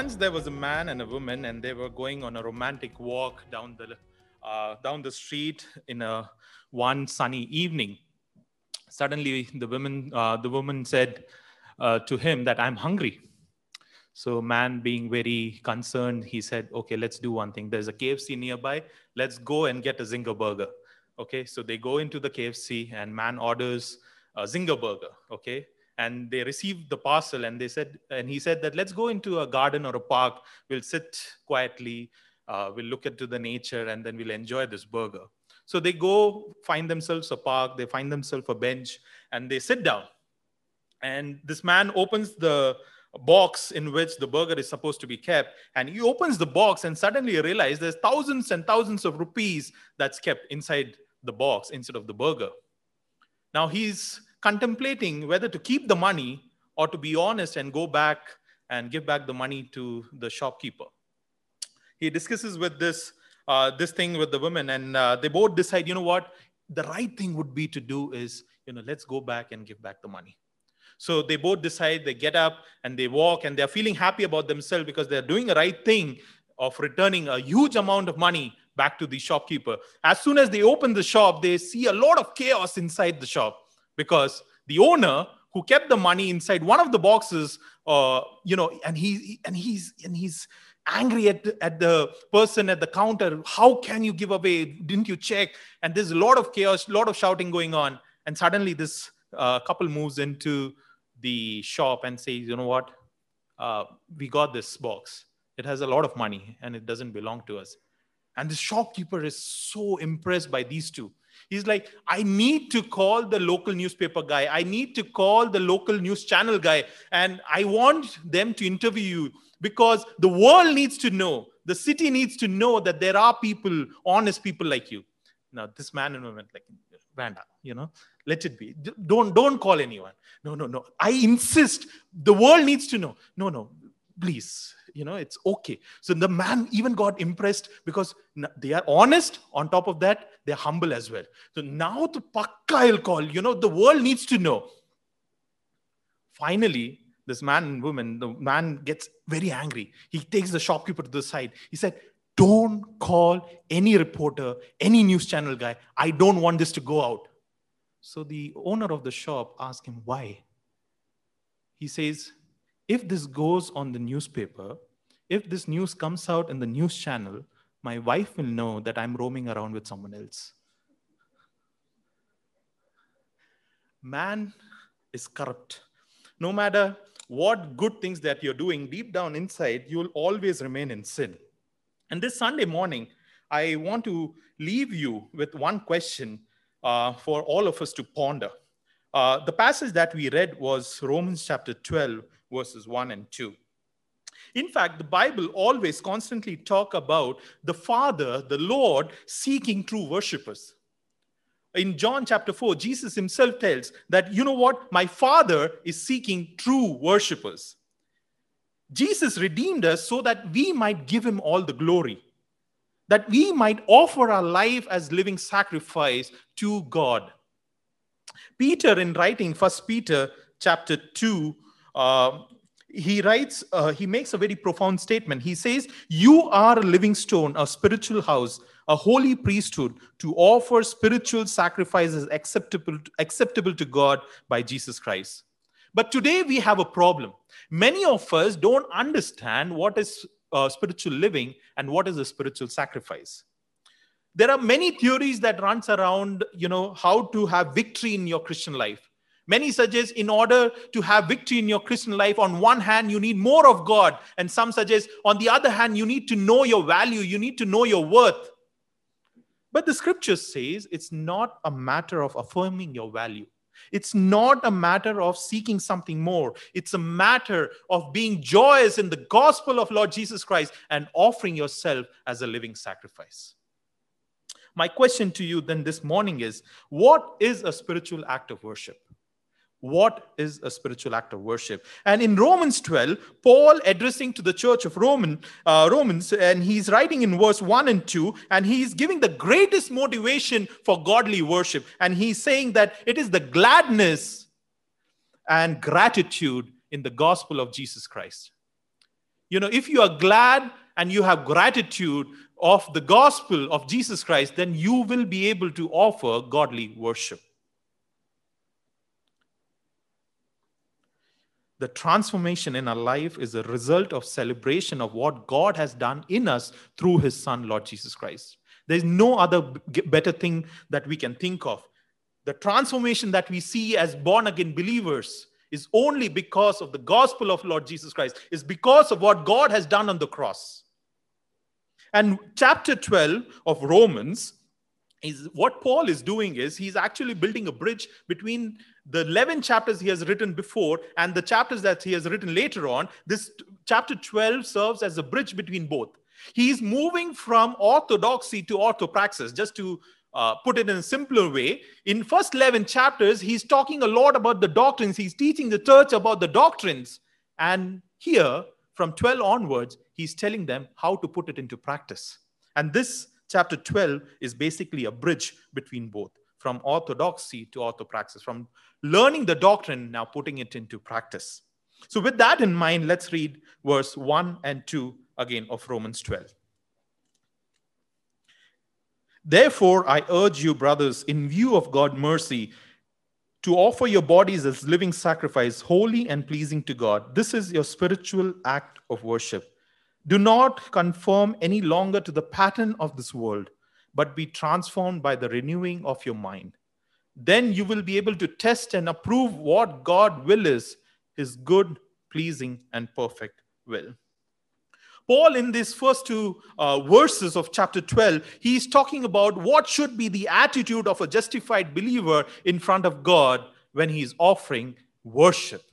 once there was a man and a woman, and they were going on a romantic walk down the uh, down the street in a one sunny evening. Suddenly, the woman uh, the woman said uh, to him that I'm hungry. So, man being very concerned, he said, Okay, let's do one thing. There's a KFC nearby. Let's go and get a Zinger burger. Okay, so they go into the KFC and man orders a Zinger burger. Okay, and they received the parcel and they said, and he said that let's go into a garden or a park. We'll sit quietly. Uh, we'll look into the nature and then we'll enjoy this burger. So they go find themselves a park, they find themselves a bench, and they sit down. And this man opens the box in which the burger is supposed to be kept. And he opens the box and suddenly realizes there's thousands and thousands of rupees that's kept inside the box instead of the burger. Now he's contemplating whether to keep the money or to be honest and go back and give back the money to the shopkeeper. He discusses with this uh, this thing with the women, and uh, they both decide, you know what, the right thing would be to do is, you know, let's go back and give back the money. So they both decide, they get up and they walk and they're feeling happy about themselves because they're doing the right thing of returning a huge amount of money back to the shopkeeper. As soon as they open the shop, they see a lot of chaos inside the shop because the owner who kept the money inside one of the boxes, uh, you know, and he and he's and he's angry at, at the person at the counter. How can you give away? Didn't you check? And there's a lot of chaos, a lot of shouting going on. And suddenly this uh, couple moves into the shop and says, you know what, uh, we got this box. It has a lot of money and it doesn't belong to us. And the shopkeeper is so impressed by these two. He's like, I need to call the local newspaper guy. I need to call the local news channel guy. And I want them to interview you because the world needs to know, the city needs to know that there are people, honest people like you. Now, this man and woman, like, Vanda, you know, let it be. Don't don't call anyone. No no no. I insist. The world needs to know. No no. Please. You know it's okay. So the man even got impressed because they are honest. On top of that they're humble as well. So now the pakka i'll call you know the world needs to know. Finally this man and woman the man gets very angry. He takes the shopkeeper to the side. He said don't call any reporter any news channel guy. I don't want this to go out. So the owner of the shop asked him why. He says, if this goes on the newspaper, if this news comes out in the news channel, my wife will know that I'm roaming around with someone else. Man is corrupt. No matter what good things that you're doing, deep down inside, you'll always remain in sin. And this Sunday morning, I want to leave you with one question uh, for all of us to ponder. Uh, the passage that we read was Romans chapter 12, verses 1 and 2. In fact, the Bible always constantly talk about the Father, the Lord, seeking true worshippers. In John chapter 4, Jesus himself tells that, you know what, my Father is seeking true worshippers. Jesus redeemed us so that we might give him all the glory that we might offer our life as living sacrifice to God. Peter, in writing First Peter chapter 2, uh, he writes, uh, he makes a very profound statement. He says, You are a living stone, a spiritual house, a holy priesthood to offer spiritual sacrifices acceptable, acceptable to God by Jesus Christ. But today we have a problem. Many of us don't understand what is uh, spiritual living and what is a spiritual sacrifice there are many theories that runs around you know how to have victory in your christian life many suggest in order to have victory in your christian life on one hand you need more of god and some suggest on the other hand you need to know your value you need to know your worth but the scripture says it's not a matter of affirming your value it's not a matter of seeking something more. It's a matter of being joyous in the gospel of Lord Jesus Christ and offering yourself as a living sacrifice. My question to you then this morning is what is a spiritual act of worship? What is a spiritual act of worship and in romans 12 paul addressing to the church of roman uh, romans and he's writing in verse 1 and 2 and he's giving the greatest motivation for godly worship and he's saying that it is the gladness and gratitude in the gospel of Jesus Christ. You know, if you are glad and you have gratitude of the gospel of Jesus Christ, then you will be able to offer godly worship. The transformation in our life is a result of celebration of what God has done in us through his son, Lord Jesus Christ. There's no other better thing that we can think of. The transformation that we see as born again believers is only because of the gospel of Lord Jesus Christ, is because of what God has done on the cross. And chapter 12 of Romans is what Paul is doing is he's actually building a bridge between the 11 chapters he has written before and the chapters that he has written later on. This chapter 12 serves as a bridge between both. He's moving from orthodoxy to orthopraxis, just to uh, put it in a simpler way. In first 11 chapters, he's talking a lot about the doctrines. He's teaching the church about the doctrines. And here, from 12 onwards, he's telling them how to put it into practice. And this chapter 12 is basically a bridge between both, from orthodoxy to orthopraxis, from learning the doctrine, now putting it into practice. So, with that in mind, let's read verse 1 and 2 again of Romans 12. Therefore, I urge you, brothers, in view of God's mercy, to offer your bodies as living sacrifice, holy and pleasing to God. This is your spiritual act of worship. Do not conform any longer to the pattern of this world, but be transformed by the renewing of your mind. Then you will be able to test and approve what God will is, his good, pleasing, and perfect will. Paul, in these first two uh, verses of chapter 12, he's talking about what should be the attitude of a justified believer in front of God when he's offering worship.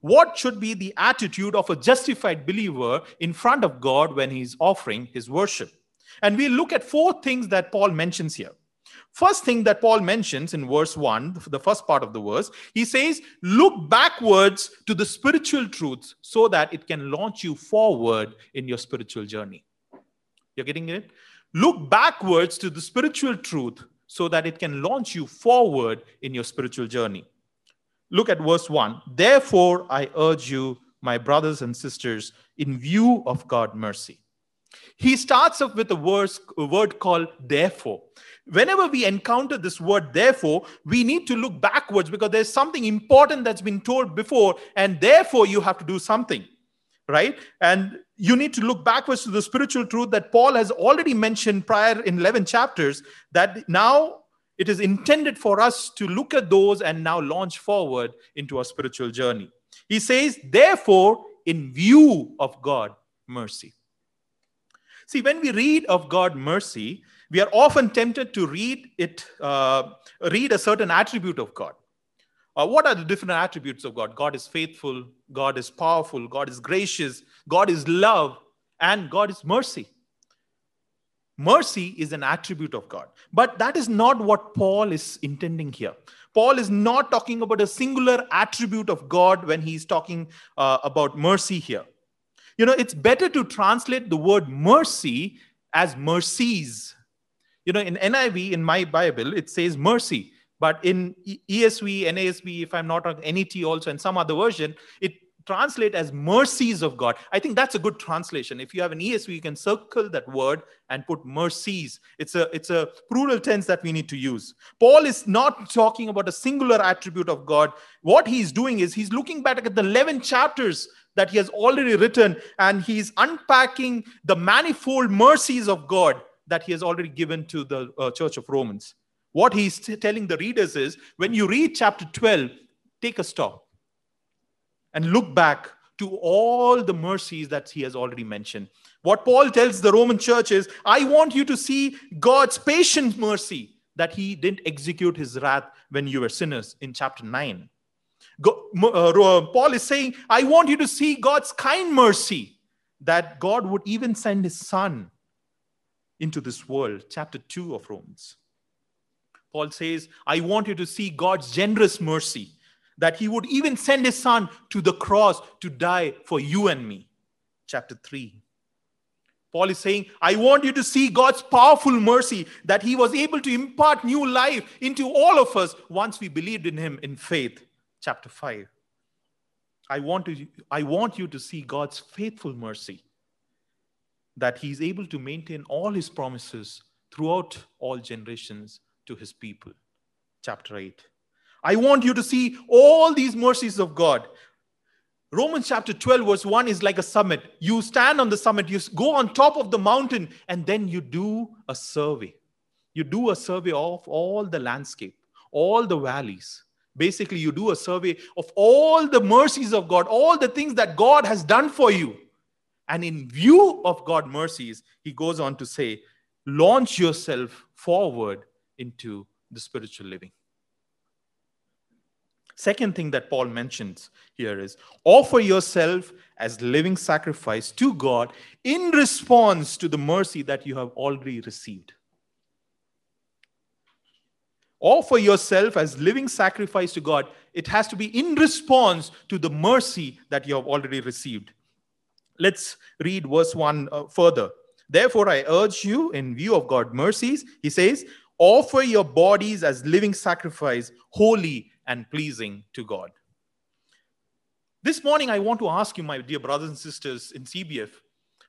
What should be the attitude of a justified believer in front of God when he's offering his worship? And we look at four things that Paul mentions here. First thing that Paul mentions in verse 1, the first part of the verse, he says, Look backwards to the spiritual truths so that it can launch you forward in your spiritual journey. You're getting it? Look backwards to the spiritual truth so that it can launch you forward in your spiritual journey. Look at verse 1. Therefore, I urge you, my brothers and sisters, in view of God's mercy. He starts off with a, verse, a word called therefore. Whenever we encounter this word, therefore, we need to look backwards because there's something important that's been told before, and therefore you have to do something, right? And you need to look backwards to the spiritual truth that Paul has already mentioned prior in 11 chapters that now it is intended for us to look at those and now launch forward into our spiritual journey. He says, therefore, in view of God, mercy. See, when we read of God mercy, we are often tempted to read it, uh, read a certain attribute of God. Uh, what are the different attributes of God? God is faithful, God is powerful, God is gracious, God is love, and God is mercy. Mercy is an attribute of God. But that is not what Paul is intending here. Paul is not talking about a singular attribute of God when he's talking uh, about mercy here. You know, it's better to translate the word mercy as mercies. You know, in NIV, in my Bible, it says mercy. But in ESV, NASB, if I'm not on NET also, and some other version, it translate as mercies of God. I think that's a good translation. If you have an ESV, you can circle that word and put mercies. It's a it's a plural tense that we need to use. Paul is not talking about a singular attribute of God. What he's doing is he's looking back at the 11 chapters that he has already written and he's unpacking the manifold mercies of God that he has already given to the uh, church of Romans. What he's t- telling the readers is when you read chapter 12, take a stop and look back to all the mercies that he has already mentioned. What Paul tells the Roman church is I want you to see God's patient mercy that he didn't execute his wrath when you were sinners in chapter 9. Uh, Paul is saying, I want you to see God's kind mercy that God would even send his son into this world. Chapter 2 of Romans. Paul says, I want you to see God's generous mercy that he would even send his son to the cross to die for you and me. Chapter 3. Paul is saying, I want you to see God's powerful mercy that he was able to impart new life into all of us once we believed in him in faith chapter 5. I want, to, I want you to see God's faithful mercy, that He's able to maintain all His promises throughout all generations to His people. Chapter 8. I want you to see all these mercies of God. Romans chapter 12, verse 1 is like a summit. You stand on the summit, you go on top of the mountain, and then you do a survey. You do a survey of all the landscape, all the valleys. Basically, you do a survey of all the mercies of God, all the things that God has done for you. And in view of God's mercies, he goes on to say, launch yourself forward into the spiritual living. Second thing that Paul mentions here is offer yourself as living sacrifice to God in response to the mercy that you have already received. Offer yourself as living sacrifice to God. It has to be in response to the mercy that you have already received. Let's read verse 1 uh, further. Therefore, I urge you, in view of God's mercies, he says, offer your bodies as living sacrifice, holy and pleasing to God. This morning, I want to ask you, my dear brothers and sisters in CBF,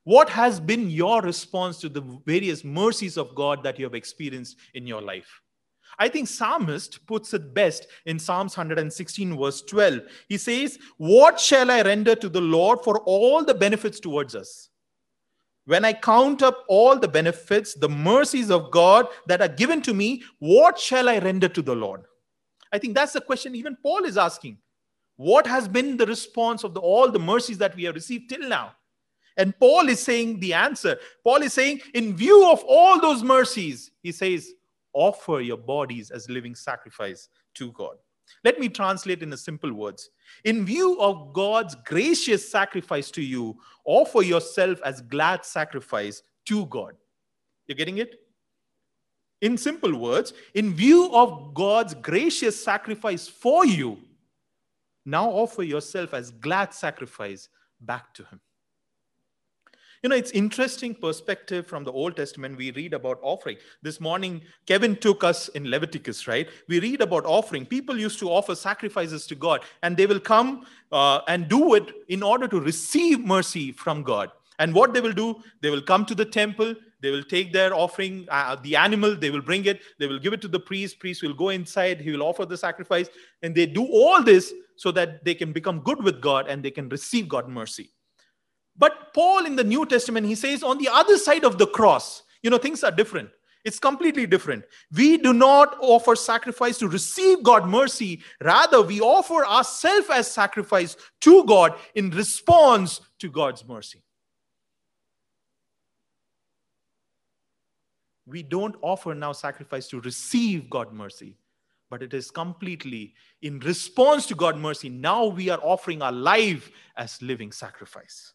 what has been your response to the various mercies of God that you have experienced in your life? I think psalmist puts it best in Psalms 116 verse 12. He says, "What shall I render to the Lord for all the benefits towards us?" When I count up all the benefits, the mercies of God that are given to me, what shall I render to the Lord? I think that's the question even Paul is asking. What has been the response of the, all the mercies that we have received till now? And Paul is saying the answer. Paul is saying, in view of all those mercies, he says, offer your bodies as living sacrifice to God. Let me translate in simple words. In view of God's gracious sacrifice to you, offer yourself as glad sacrifice to God. You're getting it? In simple words, in view of God's gracious sacrifice for you, now offer yourself as glad sacrifice back to Him. You know, it's interesting perspective from the Old Testament. We read about offering. This morning, Kevin took us in Leviticus, right? We read about offering. People used to offer sacrifices to God, and they will come uh, and do it in order to receive mercy from God. And what they will do, they will come to the temple, they will take their offering, uh, the animal, they will bring it, they will give it to the priest. Priest will go inside, he will offer the sacrifice. And they do all this so that they can become good with God and they can receive God mercy. But Paul in the New Testament, he says on the other side of the cross, you know, things are different. It's completely different. We do not offer sacrifice to receive God mercy. Rather, we offer ourselves as sacrifice to God in response to God's mercy. we don't offer now sacrifice to receive God mercy, but it is completely in response to God mercy. Now we are offering our life as living sacrifice.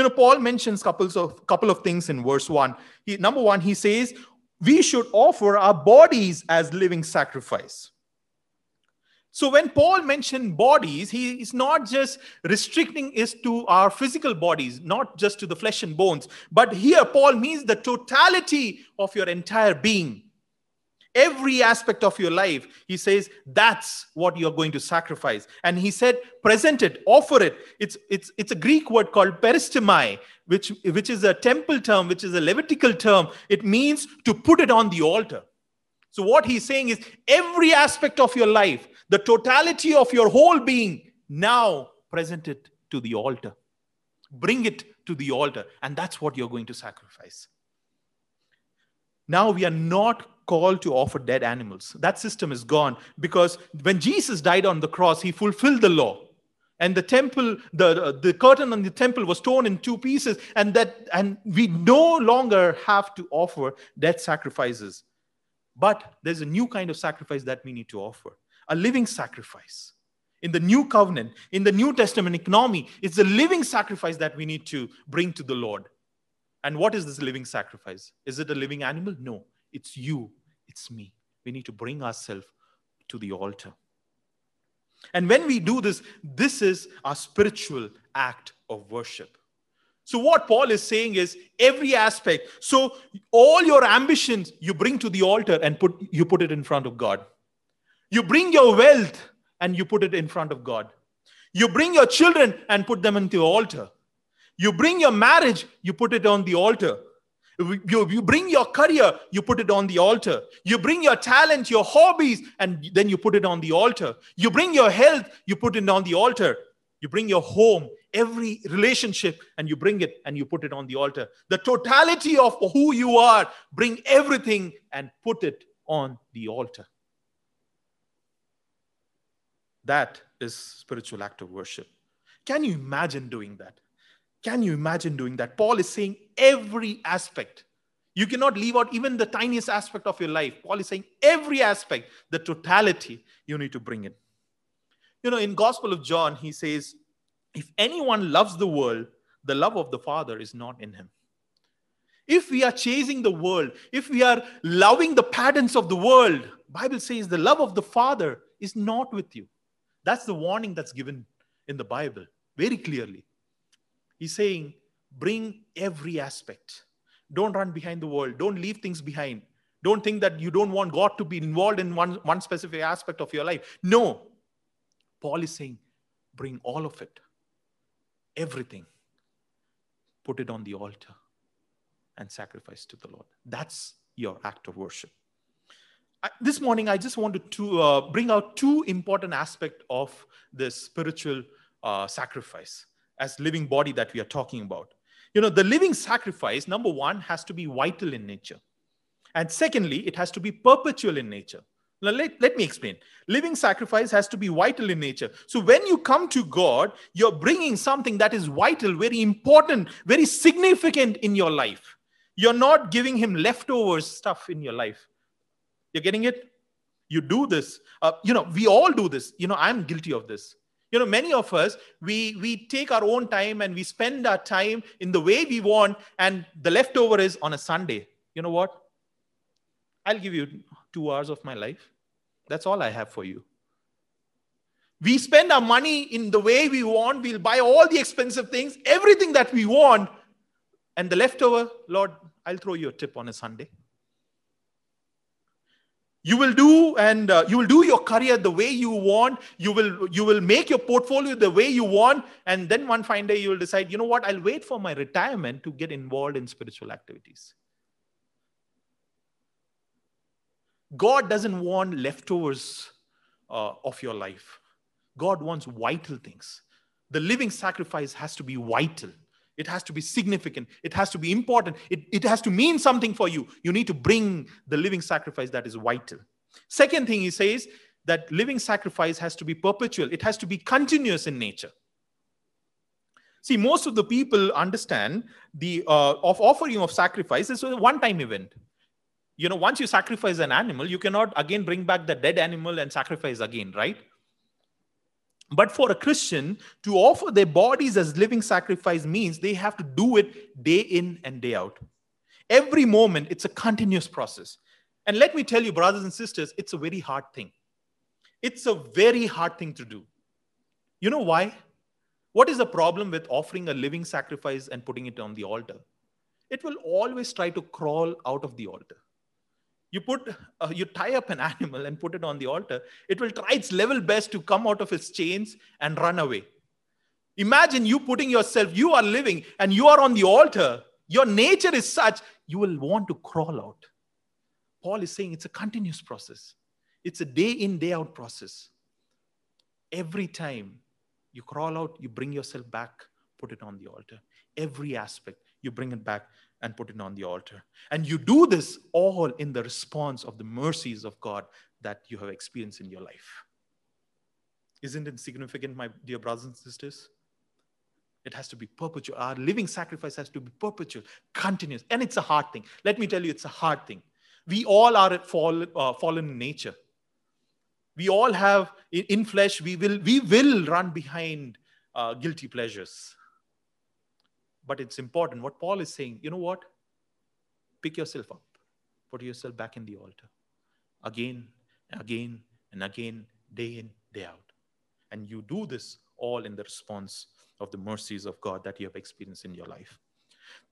You know, Paul mentions couples of couple of things in verse one. He, number one, he says we should offer our bodies as living sacrifice. So when Paul mentioned bodies, he is not just restricting it to our physical bodies, not just to the flesh and bones, but here Paul means the totality of your entire being. Every aspect of your life, he says, that's what you're going to sacrifice. And he said, present it, offer it. It's, it's, it's a Greek word called peristimai, which, which is a temple term, which is a Levitical term. It means to put it on the altar. So, what he's saying is every aspect of your life, the totality of your whole being, now present it to the altar. Bring it to the altar. And that's what you're going to sacrifice. Now we are not called to offer dead animals. That system is gone because when Jesus died on the cross, he fulfilled the law. And the temple, the, the curtain on the temple was torn in two pieces, and that and we no longer have to offer dead sacrifices. But there's a new kind of sacrifice that we need to offer a living sacrifice. In the new covenant, in the New Testament economy, it's a living sacrifice that we need to bring to the Lord. And what is this living sacrifice? Is it a living animal? No, it's you, it's me. We need to bring ourselves to the altar. And when we do this, this is our spiritual act of worship. So, what Paul is saying is every aspect. So, all your ambitions you bring to the altar and put, you put it in front of God. You bring your wealth and you put it in front of God. You bring your children and put them into the altar. You bring your marriage, you put it on the altar. You, you bring your career, you put it on the altar. You bring your talent, your hobbies, and then you put it on the altar. You bring your health, you put it on the altar. You bring your home, every relationship, and you bring it and you put it on the altar. The totality of who you are, bring everything and put it on the altar. That is spiritual act of worship. Can you imagine doing that? Can you imagine doing that? Paul is saying every aspect. You cannot leave out even the tiniest aspect of your life. Paul is saying every aspect, the totality, you need to bring in. You know, in Gospel of John, he says, if anyone loves the world, the love of the Father is not in him. If we are chasing the world, if we are loving the patterns of the world, Bible says the love of the Father is not with you. That's the warning that's given in the Bible very clearly. He's saying, bring every aspect. Don't run behind the world. Don't leave things behind. Don't think that you don't want God to be involved in one, one specific aspect of your life. No. Paul is saying, bring all of it, everything, put it on the altar and sacrifice to the Lord. That's your act of worship. I, this morning, I just wanted to uh, bring out two important aspects of this spiritual uh, sacrifice as living body that we are talking about. You know, the living sacrifice, number one, has to be vital in nature. And secondly, it has to be perpetual in nature. Now, let, let me explain. Living sacrifice has to be vital in nature. So, when you come to God, you're bringing something that is vital, very important, very significant in your life. You're not giving Him leftovers stuff in your life. You're getting it? You do this. Uh, you know, we all do this. You know, I'm guilty of this you know many of us we we take our own time and we spend our time in the way we want and the leftover is on a sunday. You know what? I'll give you 2 hours of my life. That's all i have for you. We spend our money in the way we want. We'll buy all the expensive things everything that we want. And the leftover lord i'll throw you a tip on a sunday you will do and uh, you will do your career the way you want. You will you will make your portfolio the way you want. And then one fine day you will decide you know what? I'll wait for my retirement to get involved in spiritual activities. God doesn't want leftovers uh, of your life. God wants vital things. The living sacrifice has to be vital it has to be significant. It has to be important. It, it has to mean something for you. You need to bring the living sacrifice that is vital. Second thing he says that living sacrifice has to be perpetual, it has to be continuous in nature. See, most of the people understand the uh, of offering of sacrifice is a one-time event. You know, once you sacrifice an animal, you cannot again bring back the dead animal and sacrifice again, right? But for a Christian to offer their bodies as living sacrifice means they have to do it day in and day out. Every moment, it's a continuous process. And let me tell you, brothers and sisters, it's a very hard thing. It's a very hard thing to do. You know why? What is the problem with offering a living sacrifice and putting it on the altar? It will always try to crawl out of the altar you put uh, you tie up an animal and put it on the altar it will try its level best to come out of its chains and run away. Imagine you putting yourself you are living and you are on the altar. Your nature is such you will want to crawl out. Paul is saying it's a continuous process. It's a day in day out process. Every time you crawl out you bring yourself back put it on the altar. Every aspect you bring it back and put it on the altar. And you do this all in the response of the mercies of God that you have experienced in your life. Isn't it significant, my dear brothers and sisters? It has to be perpetual. Our living sacrifice has to be perpetual, continuous. And it's a hard thing. Let me tell you, it's a hard thing. We all are fall, uh, fallen in nature. We all have in flesh, we will, we will run behind uh, guilty pleasures but it's important. What Paul is saying, you know what? Pick yourself up, put yourself back in the altar again, and again, and again, day in, day out. And you do this all in the response of the mercies of God that you have experienced in your life.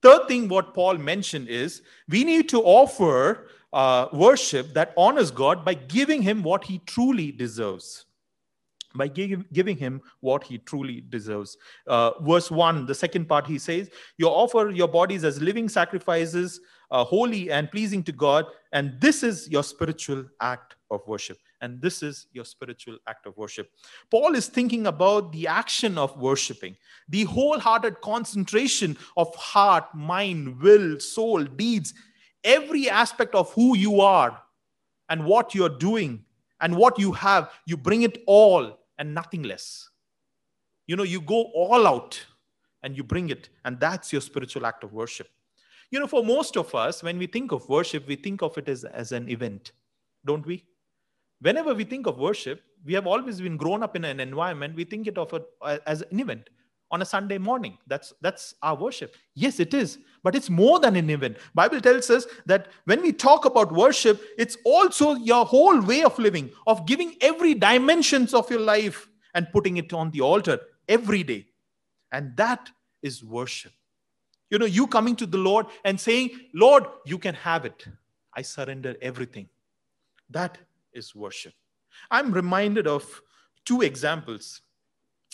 Third thing, what Paul mentioned is we need to offer uh, worship that honors God by giving him what he truly deserves. By give, giving him what he truly deserves. Uh, verse 1, the second part, he says, You offer your bodies as living sacrifices, uh, holy and pleasing to God, and this is your spiritual act of worship. And this is your spiritual act of worship. Paul is thinking about the action of worshiping, the wholehearted concentration of heart, mind, will, soul, deeds, every aspect of who you are and what you're doing and what you have, you bring it all and nothing less. You know, you go all out and you bring it, and that's your spiritual act of worship. You know, for most of us, when we think of worship, we think of it as, as an event, don't we? Whenever we think of worship, we have always been grown up in an environment, we think it of as an event on a sunday morning. That's that's our worship. Yes it is but it's more than an event. Bible tells us that when we talk about worship it's also your whole way of living of giving every dimensions of your life and putting it on the altar every day. And that is worship. You know you coming to the lord and saying lord you can have it. I surrender everything. That is worship. I'm reminded of two examples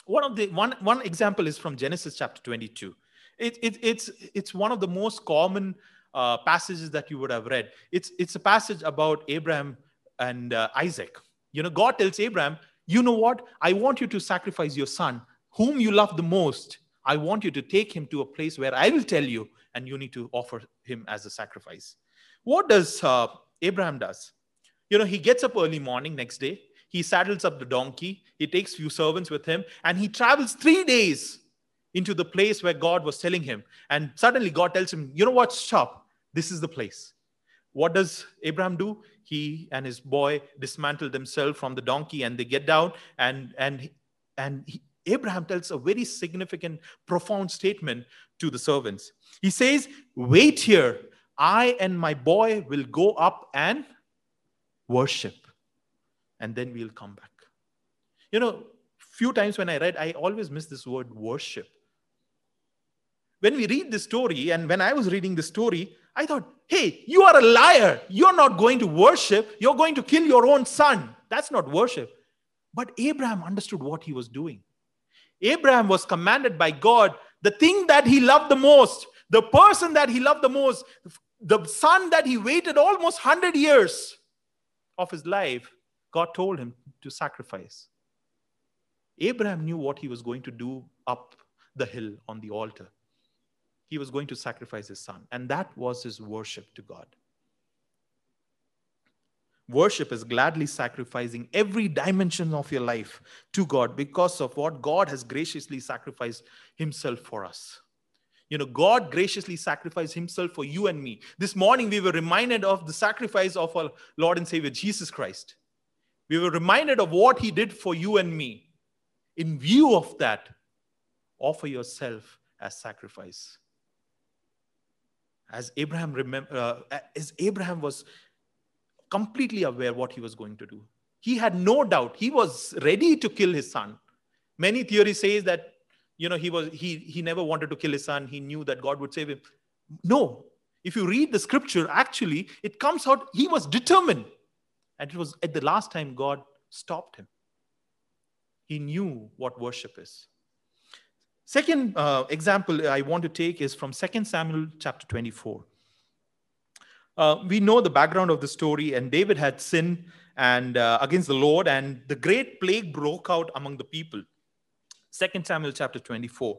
one of the one one example is from genesis chapter 22 it, it, it's it's one of the most common uh, passages that you would have read. It's it's a passage about abraham and uh, isaac. You know god tells abraham you know what? I want you to sacrifice your son whom you love the most. I want you to take him to a place where i will tell you and you need to offer him as a sacrifice. What does uh, abraham does? You know he gets up early morning next day he saddles up the donkey, he takes few servants with him, and he travels three days into the place where God was telling him. And suddenly God tells him, You know what? Stop. This is the place. What does Abraham do? He and his boy dismantle themselves from the donkey and they get down and and and he, Abraham tells a very significant, profound statement to the servants. He says, Wait here. I and my boy will go up and worship and then we'll come back. You know, few times when I read, I always miss this word worship. When we read the story, and when I was reading the story, I thought, hey, you are a liar. You're not going to worship. You're going to kill your own son. That's not worship. But Abraham understood what he was doing. Abraham was commanded by God the thing that he loved the most, the person that he loved the most, the son that he waited almost 100 years of his life, God told him to sacrifice. Abraham knew what he was going to do up the hill on the altar. He was going to sacrifice his son, and that was his worship to God. Worship is gladly sacrificing every dimension of your life to God because of what God has graciously sacrificed Himself for us. You know, God graciously sacrificed Himself for you and me. This morning, we were reminded of the sacrifice of our Lord and Savior Jesus Christ. We were reminded of what he did for you and me. In view of that, offer yourself as sacrifice. As Abraham remember, uh, as Abraham was completely aware what he was going to do. He had no doubt. He was ready to kill his son. Many theories say that you know he was he he never wanted to kill his son. He knew that God would save him. No. If you read the scripture, actually, it comes out he was determined. And it was at the last time God stopped him. He knew what worship is. Second uh, example I want to take is from 2 Samuel chapter 24. Uh, we know the background of the story, and David had sinned and uh, against the Lord, and the great plague broke out among the people. 2 Samuel chapter 24.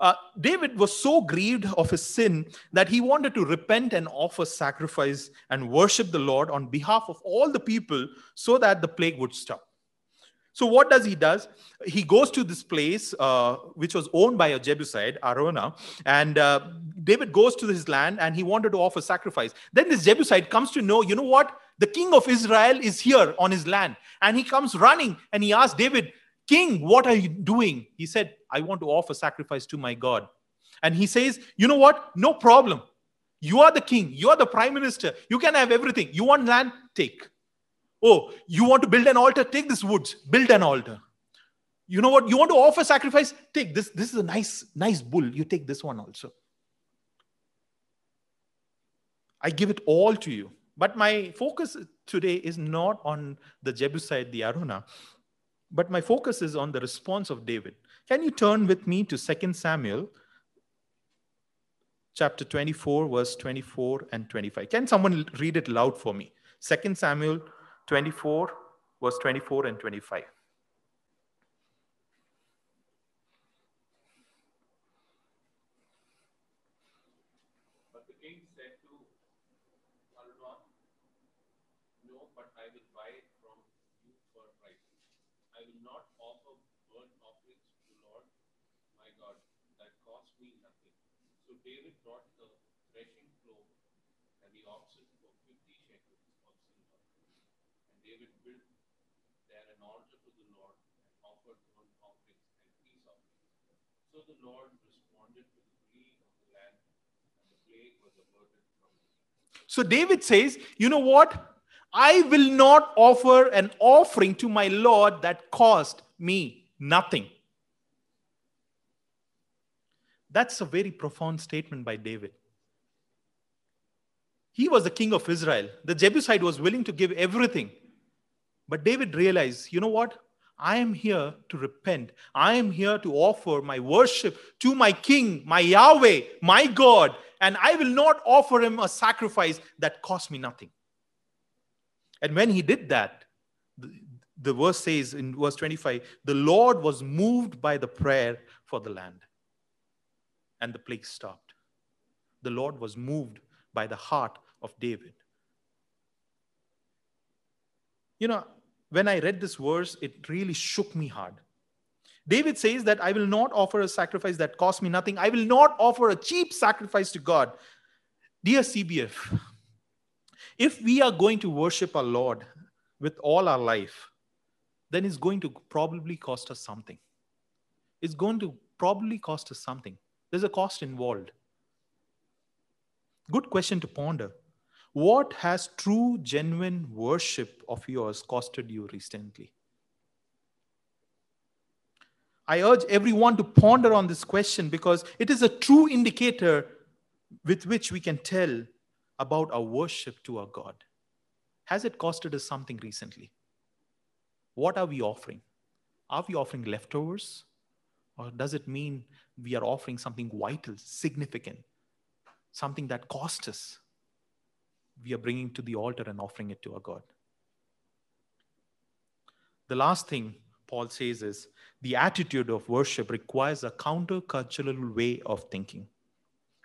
Uh, David was so grieved of his sin that he wanted to repent and offer sacrifice and worship the Lord on behalf of all the people so that the plague would stop. So what does he does? He goes to this place uh, which was owned by a Jebusite, Araunah, and uh, David goes to his land and he wanted to offer sacrifice. Then this Jebusite comes to know, you know what? The king of Israel is here on his land, and he comes running and he asks David, King, what are you doing? He said, I want to offer sacrifice to my God. And he says, You know what? No problem. You are the king. You are the prime minister. You can have everything. You want land? Take. Oh, you want to build an altar? Take this woods. Build an altar. You know what? You want to offer sacrifice? Take this. This is a nice, nice bull. You take this one also. I give it all to you. But my focus today is not on the Jebusite, the Araunah, but my focus is on the response of David. Can you turn with me to 2 Samuel chapter 24, verse 24 and 25? Can someone read it loud for me? 2 Samuel 24, verse 24 and 25. David brought the threshing floor and the oxen for fifty shekels of silver. And David built there an altar to the Lord and offered burnt offerings and peace offerings. So the Lord responded to the plea of the land, and the plague was averted from the So David says, You know what? I will not offer an offering to my Lord that cost me nothing. That's a very profound statement by David. He was the king of Israel. The Jebusite was willing to give everything. But David realized, you know what? I am here to repent. I am here to offer my worship to my king, my Yahweh, my God, and I will not offer him a sacrifice that cost me nothing. And when he did that, the, the verse says in verse 25, the Lord was moved by the prayer for the land and the plague stopped. The Lord was moved by the heart of David. You know, when I read this verse, it really shook me hard. David says that I will not offer a sacrifice that costs me nothing. I will not offer a cheap sacrifice to God. Dear CBF, if we are going to worship our Lord with all our life, then it's going to probably cost us something. It's going to probably cost us something. There's a cost involved. Good question to ponder. What has true, genuine worship of yours costed you recently? I urge everyone to ponder on this question because it is a true indicator with which we can tell about our worship to our God. Has it costed us something recently? What are we offering? Are we offering leftovers? Or does it mean we are offering something vital, significant, something that cost us? We are bringing to the altar and offering it to our God. The last thing Paul says is the attitude of worship requires a countercultural way of thinking.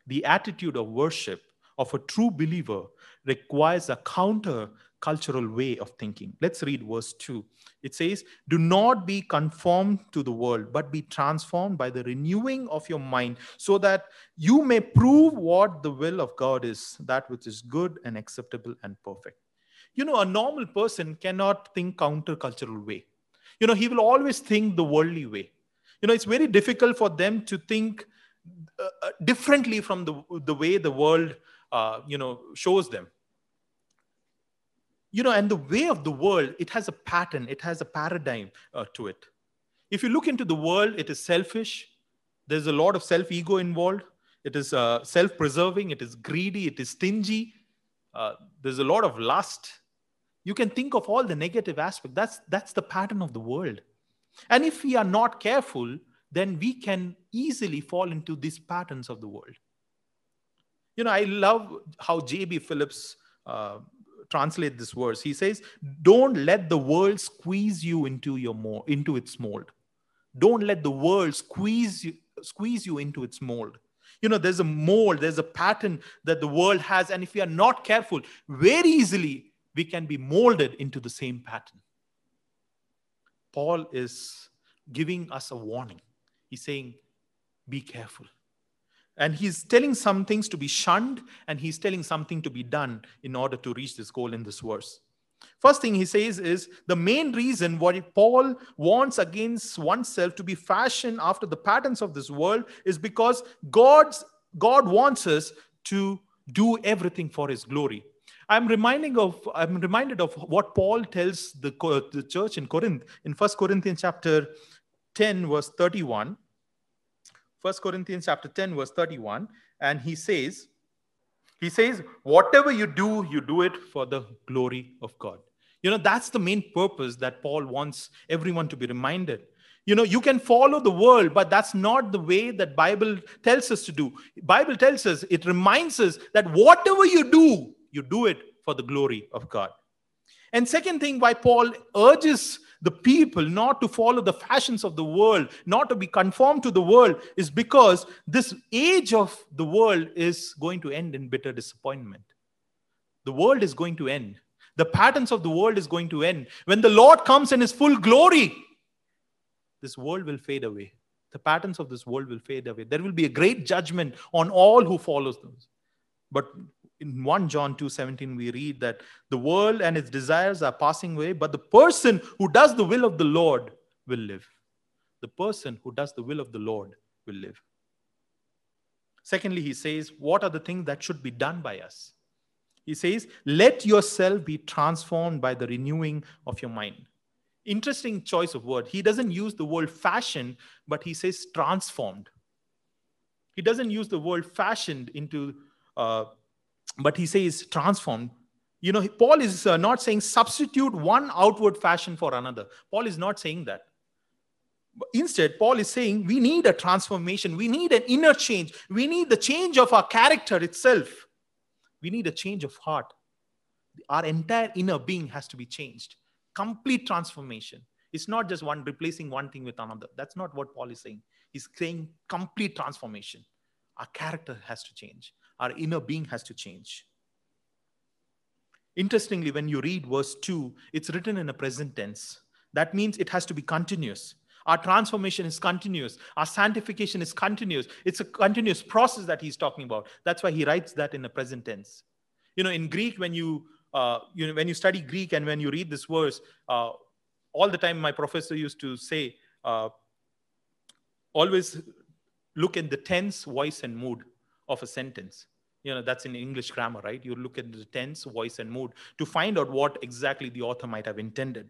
The attitude of worship of a true believer requires a counter cultural way of thinking. Let's read verse 2. It says, Do not be conformed to the world, but be transformed by the renewing of your mind, so that you may prove what the will of God is, that which is good and acceptable and perfect. You know, a normal person cannot think countercultural way. You know, he will always think the worldly way. You know, it's very difficult for them to think uh, uh differently from the, the way the world, uh, you know, shows them you know and the way of the world it has a pattern it has a paradigm uh, to it. If you look into the world it is selfish. There's a lot of self ego involved. It is uh, self preserving it is greedy. It is stingy. Uh, there's a lot of lust. You can think of all the negative aspects. that's that's the pattern of the world. And if we are not careful then we can easily fall into these patterns of the world. You know i love how j.b phillips uh, translate this verse. He says, "Don't let the world squeeze you into your mold, into its mold. Don't let the world squeeze you, squeeze you into its mold." You know, there's a mold, there's a pattern that the world has, and if we are not careful, very easily we can be molded into the same pattern. Paul is giving us a warning. He's saying, "Be careful." And he's telling some things to be shunned, and he's telling something to be done in order to reach this goal in this verse. First thing he says is the main reason why Paul wants against oneself to be fashioned after the patterns of this world is because God's God wants us to do everything for his glory. I'm reminding of I'm reminded of what Paul tells the, the church in Corinth in First Corinthians chapter 10 verse 31 First Corinthians chapter 10, verse 31, and he says, he says, whatever you do, you do it for the glory of God. You know, that's the main purpose that Paul wants everyone to be reminded. You know, you can follow the world, but that's not the way that Bible tells us to do. Bible tells us, it reminds us that whatever you do, you do it for the glory of God. And second thing why Paul urges the people not to follow the fashions of the world, not to be conformed to the world, is because this age of the world is going to end in bitter disappointment. The world is going to end. The patterns of the world is going to end. When the Lord comes in his full glory, this world will fade away. The patterns of this world will fade away. There will be a great judgment on all who follows those. But in 1 John 2:17 we read that the world and its desires are passing away, but the person who does the will of the Lord will live. The person who does the will of the Lord will live. Secondly, he says, What are the things that should be done by us? He says, Let yourself be transformed by the renewing of your mind. Interesting choice of word. He doesn't use the word fashion, but he says transformed. He doesn't use the word fashioned into, uh, but he says transformed. You know, Paul is uh, not saying substitute one outward fashion for another. Paul is not saying that. Instead, Paul is saying we need a transformation. We need an inner change. We need the change of our character itself. We need a change of heart. Our entire inner being has to be changed. Complete transformation. It's not just one replacing one thing with another. That's not what Paul is saying. He's saying complete transformation. Our character has to change, our inner being has to change. Interestingly, when you read verse 2, it's written in a present tense. That means it has to be continuous. Our transformation is continuous. Our sanctification is continuous. It's a continuous process that he's talking about. That's why he writes that in the present tense. You know, in Greek, when you uh, you know when you study Greek and when you read this verse, uh, all the time my professor used to say, uh, always look at the tense, voice, and mood of a sentence. You know, that's in English grammar, right? You look at the tense, voice, and mood to find out what exactly the author might have intended.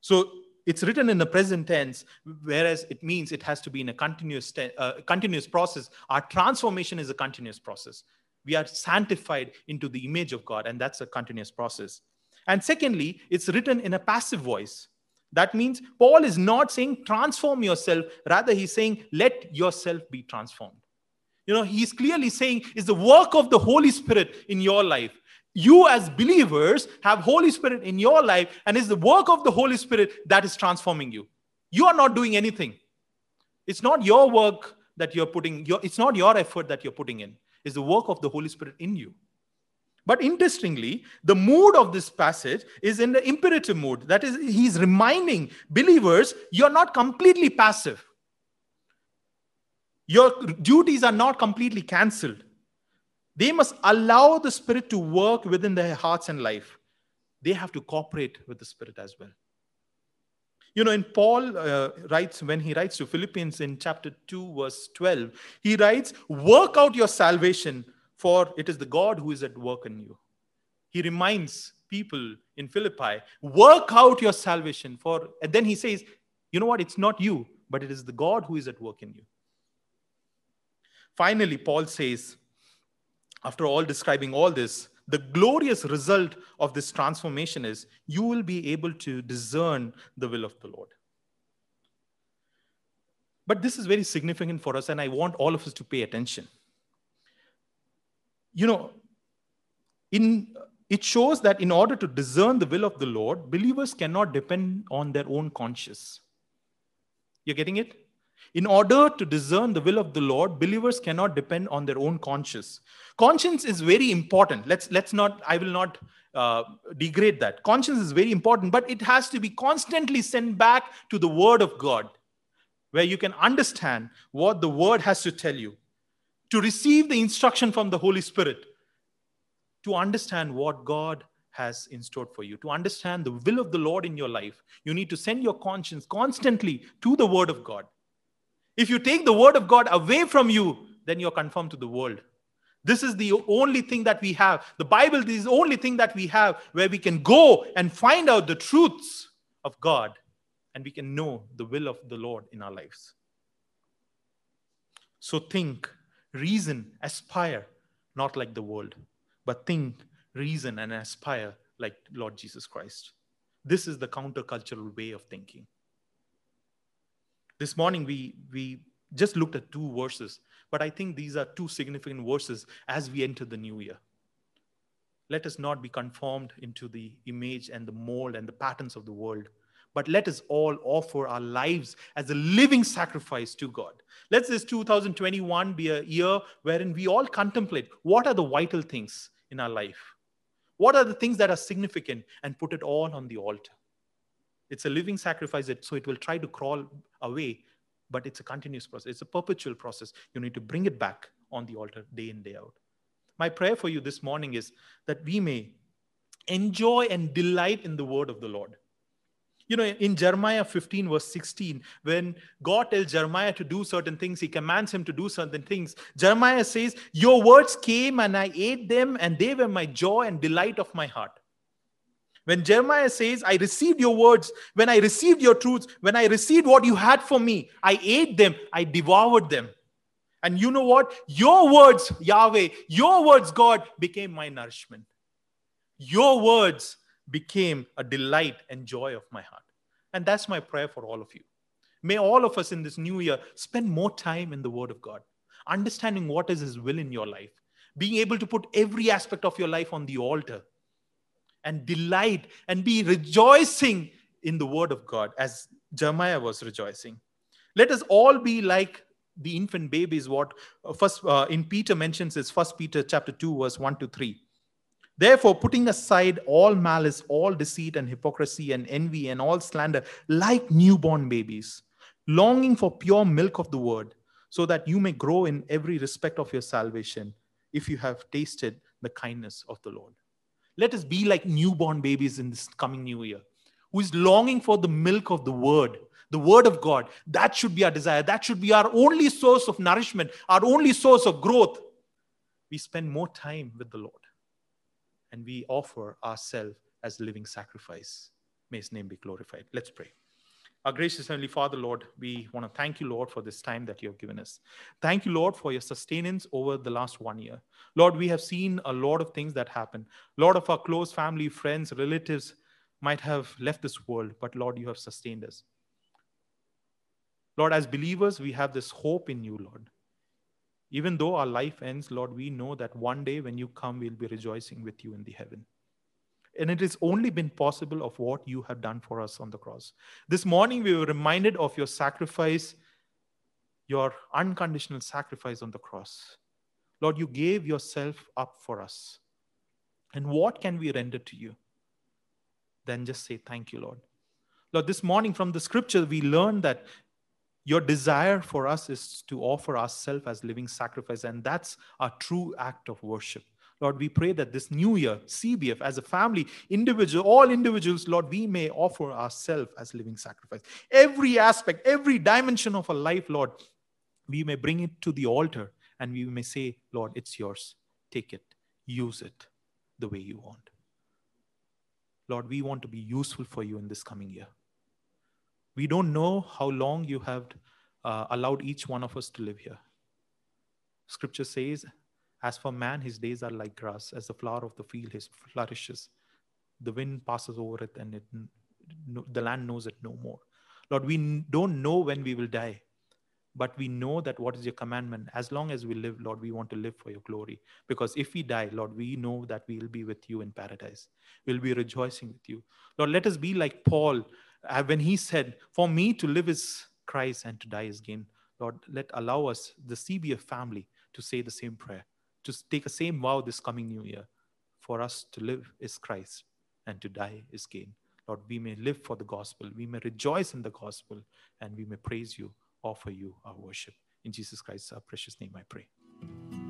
So it's written in the present tense, whereas it means it has to be in a continuous, uh, continuous process. Our transformation is a continuous process. We are sanctified into the image of God, and that's a continuous process. And secondly, it's written in a passive voice. That means Paul is not saying transform yourself, rather, he's saying let yourself be transformed. You know, he's clearly saying it's the work of the Holy Spirit in your life? You as believers have holy spirit in your life and it's the work of the holy spirit that is transforming you. You are not doing anything. It's not your work that you're putting your, it's not your effort that you're putting in. It's the work of the holy spirit in you. But interestingly the mood of this passage is in the imperative mood. That is he's reminding believers you're not completely passive your duties are not completely cancelled they must allow the Spirit to work within their hearts and life. They have to cooperate with the Spirit as well. You know, in Paul uh, writes, when he writes to Philippians in chapter 2, verse 12, he writes, Work out your salvation, for it is the God who is at work in you. He reminds people in Philippi, Work out your salvation, for, and then he says, You know what? It's not you, but it is the God who is at work in you. Finally, Paul says, after all describing all this, the glorious result of this transformation is you will be able to discern the will of the Lord. But this is very significant for us, and I want all of us to pay attention. You know, in, it shows that in order to discern the will of the Lord, believers cannot depend on their own conscience. You're getting it? In order to discern the will of the Lord, believers cannot depend on their own conscience. Conscience is very important. Let's let's not. I will not uh, degrade that. Conscience is very important, but it has to be constantly sent back to the Word of God, where you can understand what the Word has to tell you, to receive the instruction from the Holy Spirit, to understand what God has in store for you. To understand the will of the Lord in your life, you need to send your conscience constantly to the Word of God. If you take the word of God away from you, then you're conformed to the world. This is the only thing that we have. The Bible is the only thing that we have where we can go and find out the truths of God and we can know the will of the Lord in our lives. So think, reason, aspire, not like the world, but think, reason, and aspire like Lord Jesus Christ. This is the countercultural way of thinking. This morning, we, we just looked at two verses, but I think these are two significant verses as we enter the new year. Let us not be conformed into the image and the mold and the patterns of the world, but let us all offer our lives as a living sacrifice to God. Let this 2021 be a year wherein we all contemplate what are the vital things in our life? What are the things that are significant and put it all on the altar? It's a living sacrifice, so it will try to crawl away, but it's a continuous process. It's a perpetual process. You need to bring it back on the altar day in, day out. My prayer for you this morning is that we may enjoy and delight in the word of the Lord. You know, in Jeremiah 15, verse 16, when God tells Jeremiah to do certain things, he commands him to do certain things. Jeremiah says, Your words came and I ate them, and they were my joy and delight of my heart. When Jeremiah says, I received your words, when I received your truths, when I received what you had for me, I ate them, I devoured them. And you know what? Your words, Yahweh, your words, God, became my nourishment. Your words became a delight and joy of my heart. And that's my prayer for all of you. May all of us in this new year spend more time in the Word of God, understanding what is His will in your life, being able to put every aspect of your life on the altar and delight and be rejoicing in the Word of God as Jeremiah was rejoicing. Let us all be like the infant babies what uh, first uh, in peter mentions is first peter chapter 2 verse 1 to 3 therefore putting aside all malice all deceit and hypocrisy and envy and all slander like newborn babies longing for pure milk of the word so that you may grow in every respect of your salvation if you have tasted the kindness of the lord let us be like newborn babies in this coming new year who is longing for the milk of the word the word of God. That should be our desire. That should be our only source of nourishment, our only source of growth. We spend more time with the Lord and we offer ourselves as living sacrifice. May his name be glorified. Let's pray. Our gracious Heavenly Father, Lord, we want to thank you, Lord, for this time that you have given us. Thank you, Lord, for your sustenance over the last one year. Lord, we have seen a lot of things that happen. A lot of our close family, friends, relatives might have left this world, but Lord, you have sustained us. Lord, as believers, we have this hope in you, Lord. Even though our life ends, Lord, we know that one day when you come, we'll be rejoicing with you in the heaven. And it has only been possible of what you have done for us on the cross. This morning, we were reminded of your sacrifice, your unconditional sacrifice on the cross. Lord, you gave yourself up for us. And what can we render to you? Then just say, Thank you, Lord. Lord, this morning from the scripture, we learn that your desire for us is to offer ourselves as living sacrifice, and that's a true act of worship. Lord, we pray that this new year, CBF, as a family, individual, all individuals, Lord, we may offer ourselves as living sacrifice. Every aspect, every dimension of our life, Lord, we may bring it to the altar and we may say, Lord, it's yours. Take it, use it the way you want. Lord, we want to be useful for you in this coming year. We don't know how long you have uh, allowed each one of us to live here. Scripture says, As for man, his days are like grass, as the flower of the field, his flourishes. The wind passes over it, and it, no, the land knows it no more. Lord, we don't know when we will die, but we know that what is your commandment. As long as we live, Lord, we want to live for your glory. Because if we die, Lord, we know that we will be with you in paradise. We'll be rejoicing with you. Lord, let us be like Paul uh, when he said, For me to live is Christ and to die is gain, Lord, let allow us, the CBF family, to say the same prayer, to take the same vow this coming new year. For us to live is Christ and to die is gain. Lord, we may live for the gospel, we may rejoice in the gospel, and we may praise you, offer you our worship. In Jesus Christ's precious name, I pray.